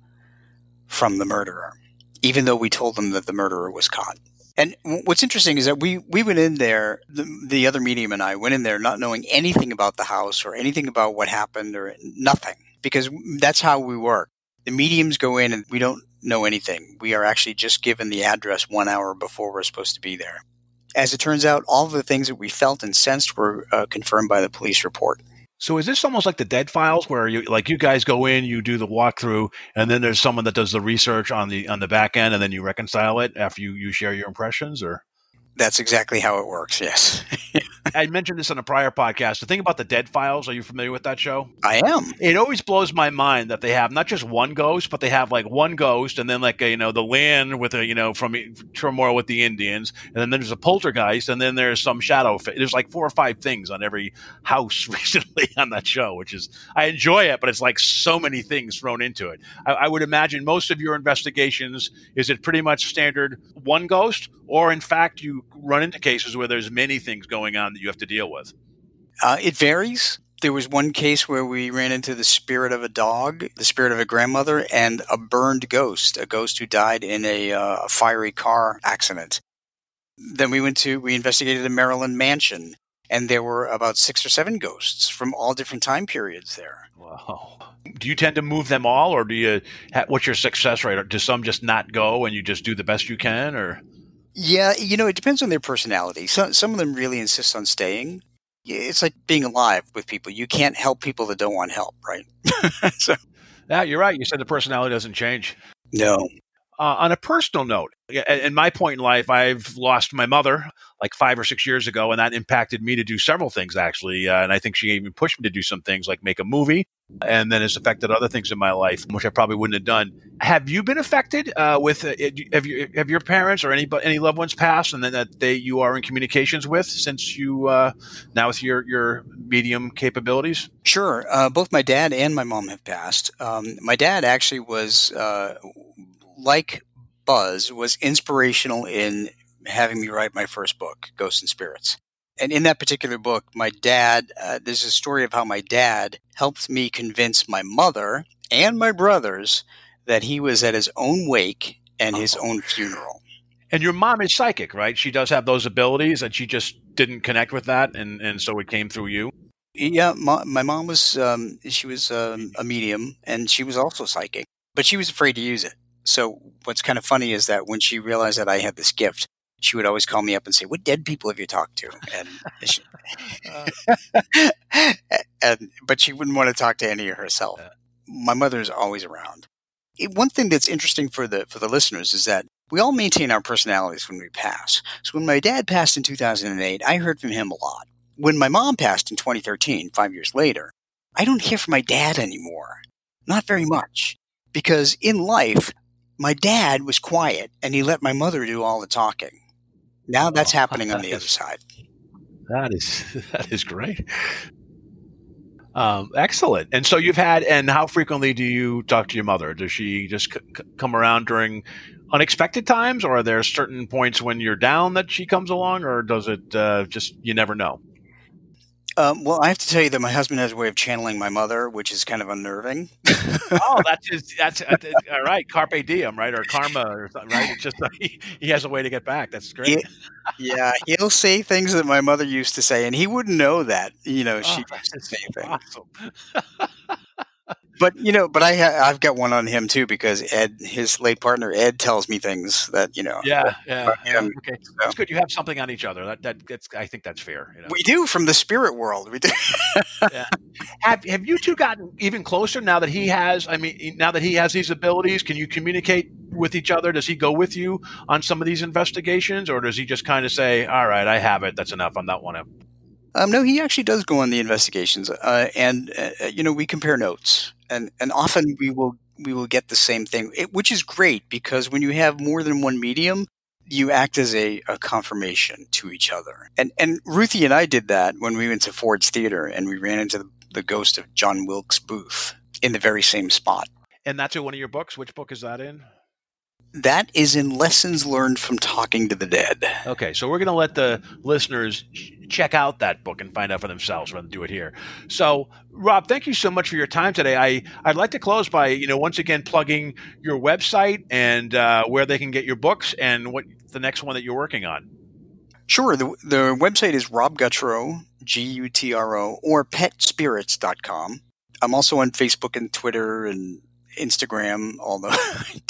from the murderer, even though we told them that the murderer was caught. And what's interesting is that we, we went in there, the, the other medium and I went in there not knowing anything about the house or anything about what happened or nothing, because that's how we work. The mediums go in and we don't know anything. We are actually just given the address one hour before we're supposed to be there. As it turns out, all of the things that we felt and sensed were uh, confirmed by the police report. so is this almost like the Dead Files, where you like you guys go in, you do the walkthrough, and then there's someone that does the research on the on the back end, and then you reconcile it after you you share your impressions, or That's exactly how it works, yes. I mentioned this on a prior podcast. The thing about the Dead Files, are you familiar with that show? I am. It always blows my mind that they have not just one ghost, but they have like one ghost, and then like a, you know the land with a you know from turmoil with the Indians, and then there's a poltergeist, and then there's some shadow. Fi- there's like four or five things on every house recently on that show, which is I enjoy it, but it's like so many things thrown into it. I, I would imagine most of your investigations is it pretty much standard one ghost, or in fact you run into cases where there's many things going on that you have to deal with. Uh, it varies. There was one case where we ran into the spirit of a dog, the spirit of a grandmother, and a burned ghost, a ghost who died in a uh, fiery car accident. Then we went to, we investigated a Maryland mansion, and there were about six or seven ghosts from all different time periods there. Wow. Do you tend to move them all, or do you? What's your success rate? Or do some just not go, and you just do the best you can, or? Yeah, you know, it depends on their personality. Some some of them really insist on staying. It's like being alive with people. You can't help people that don't want help, right? so Yeah, you're right. You said the personality doesn't change. no, Uh, on a personal note, at my point in life, I've lost my mother like five or six years ago, and that impacted me to do several things actually. Uh, and I think she even pushed me to do some things like make a movie, and then it's affected other things in my life, which I probably wouldn't have done. Have you been affected uh, with? Uh, have you have your parents or any any loved ones passed, and then that they you are in communications with since you uh, now with your your medium capabilities? Sure. Uh, both my dad and my mom have passed. Um, my dad actually was, like Buzz, was inspirational in having me write my first book, Ghosts and Spirits. And in that particular book, my dad, uh, there's a story of how my dad helped me convince my mother and my brothers that he was at his own wake and his own funeral. And your mom is psychic, right? She does have those abilities, and she just didn't connect with that, and and so it came through you. Yeah, my, my mom was um, she was um, a medium, and she was also psychic, but she was afraid to use it. So what's kind of funny is that when she realized that I had this gift, she would always call me up and say, "What dead people have you talked to?" And, she, uh. and but she wouldn't want to talk to any of herself. My mother is always around. It- one thing that's interesting for the for the listeners is that we all maintain our personalities when we pass. So when my dad passed in 2008, I heard from him a lot. When my mom passed in 2013, five years later, I don't hear from my dad anymore. Not very much. Because in life, my dad was quiet and he let my mother do all the talking. Now that's Oh, happening on the that other side. That is that is great. Um, excellent. And so you've had, and how frequently do you talk to your mother? Does she just c- c- come around during unexpected times, or are there certain points when you're down that she comes along, or does it uh, just you never know? Um, well, I have to tell you that my husband has a way of channeling my mother, which is kind of unnerving. oh, that's just, that's uh, all right. Carpe diem, right, or karma, or something, right? It's just he, he has a way to get back. That's great. yeah, he'll say things that my mother used to say, and he wouldn't know that. You know, she Oh, used to say things. awesome. But you know, but I ha- I've got one on him too because Ed, his late partner Ed, tells me things that you know. Yeah, yeah, yeah. Um, Okay, that's good. You have something on each other. That, that that's I think that's fair. You know? We do from the spirit world. We do. have have you two gotten even closer now that he has? I mean, now that he has these abilities, can you communicate with each other? Does he go with you on some of these investigations, or does he just kind of say, "All right, I have it. That's enough. I'm not want to." Um, no, he actually does go on the investigations, uh, and uh, you know we compare notes, and and often we will we will get the same thing, it, which is great because when you have more than one medium, you act as a, a confirmation to each other. And and Ruthie and I did that when we went to Ford's Theater and we ran into the, the ghost of John Wilkes Booth in the very same spot. And that's in one of your books. Which book is that in? That is in Lessons Learned from Talking to the Dead. Okay, so we're going to let the listeners check out that book and find out for themselves rather than do it here. So, Rob, thank you so much for your time today. I I'd like to close by you know once again plugging your website and uh, where they can get your books and what the next one that you're working on. Sure. The, the website is Rob Gutro, G U T R O, or petspirits.com. I'm also on Facebook and Twitter and Instagram, although I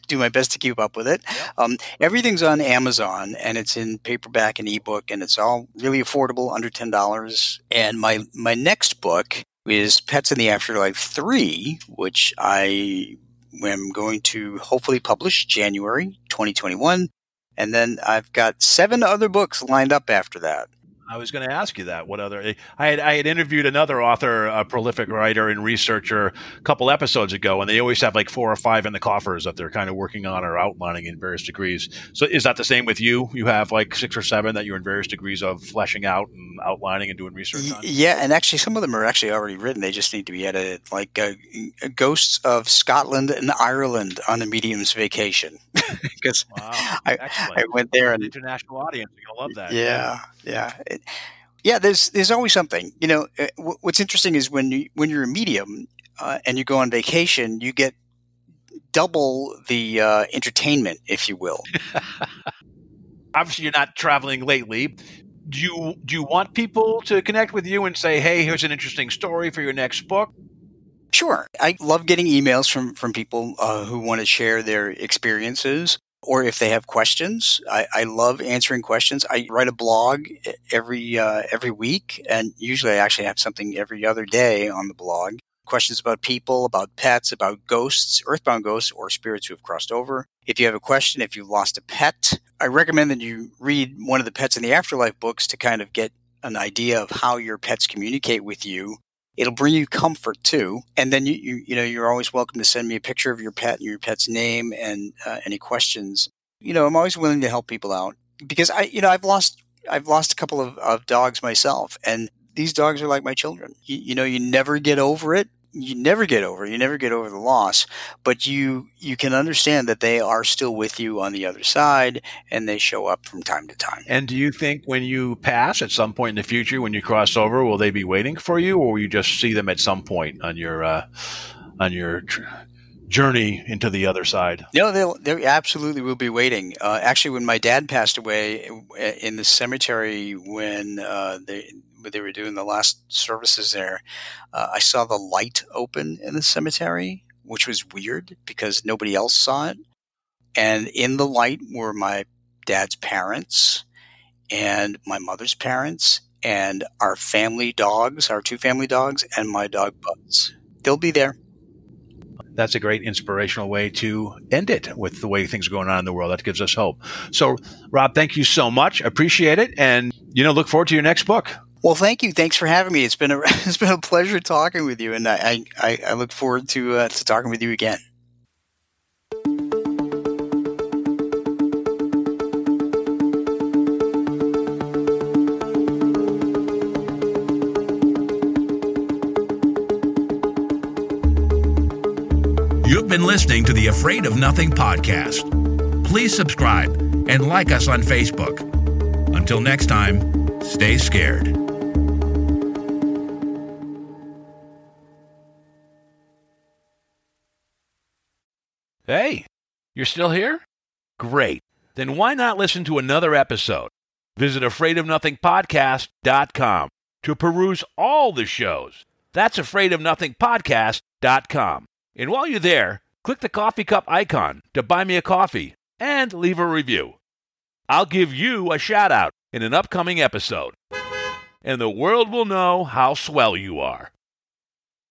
do my best to keep up with it. Um, everything's on Amazon and it's in paperback and ebook, and it's all really affordable, under ten dollars. And my my next book is Pets in the Afterlife Three, which I am going to hopefully publish January 2021. And then I've got seven other books lined up after that. I was going to ask you that. What other? I had I had interviewed another author, a prolific writer and researcher, a couple episodes ago, and they always have like four or five in the coffers that they're kind of working on or outlining in various degrees. So is that the same with you? You have like six or seven that you're in various degrees of fleshing out and outlining and doing research on. Yeah, and actually, some of them are actually already written. They just need to be edited. Like uh, Ghosts of Scotland and Ireland on a medium's vacation, because wow, I! I went there An and international audience, you're gonna love that. yeah, yeah. It- yeah, there's there's always something. You know, uh, what's interesting is when you when you're a medium uh, and you go on vacation, you get double the uh, entertainment, if you will. obviously you're not traveling lately. Do you do you want people to connect with you and say, "Hey, here's an interesting story for your next book"? Sure, I love getting emails from from people uh, who want to share their experiences. Or if they have questions, I, I love answering questions. I write a blog every uh, every week, and usually I actually have something every other day on the blog. Questions about people, about pets, about ghosts, earthbound ghosts, or spirits who have crossed over. If you have a question, if you've lost a pet, I recommend that you read one of the Pets in the Afterlife books to kind of get an idea of how your pets communicate with you. It'll bring you comfort too, and then you you, you know you're always welcome to send me a picture of your pet and your pet's name and uh, any questions. You know, I'm always willing to help people out because I you know I've lost I've lost a couple of, of dogs myself, and these dogs are like my children. You, you know, you never get over it. You never get over. You never get over the loss, but you you can understand that they are still with you on the other side, and they show up from time to time. And do you think when you pass at some point in the future, when you cross over, will they be waiting for you, or will you just see them at some point on your uh, on your tr- journey into the other side? No, they'll they absolutely will be waiting. Uh, actually, when my dad passed away uh, in the cemetery when uh, they they were doing the last services there, uh, I saw the light open in the cemetery, which was weird because nobody else saw it. And in the light were my dad's parents and my mother's parents and our family dogs, our two family dogs, and my dog Buzz. They'll be there. That's a great inspirational way to end it with the way things are going on in the world. That gives us hope. So, Rob, thank you so much. Appreciate it, and you know, look forward to your next book. Well, thank you. Thanks for having me. It's been a it's been a pleasure talking with you, and I I, I look forward to uh, to talking with you again. You've been listening to the Afraid of Nothing podcast. Please subscribe and like us on Facebook. Until next time, stay scared. You're still here? Great. Then why not listen to another episode? Visit afraidofnothingpodcast.com to peruse all the shows. That's afraidofnothingpodcast.com. And while you're there, click the coffee cup icon to buy me a coffee and leave a review. I'll give you a shout out in an upcoming episode. And the world will know how swell you are.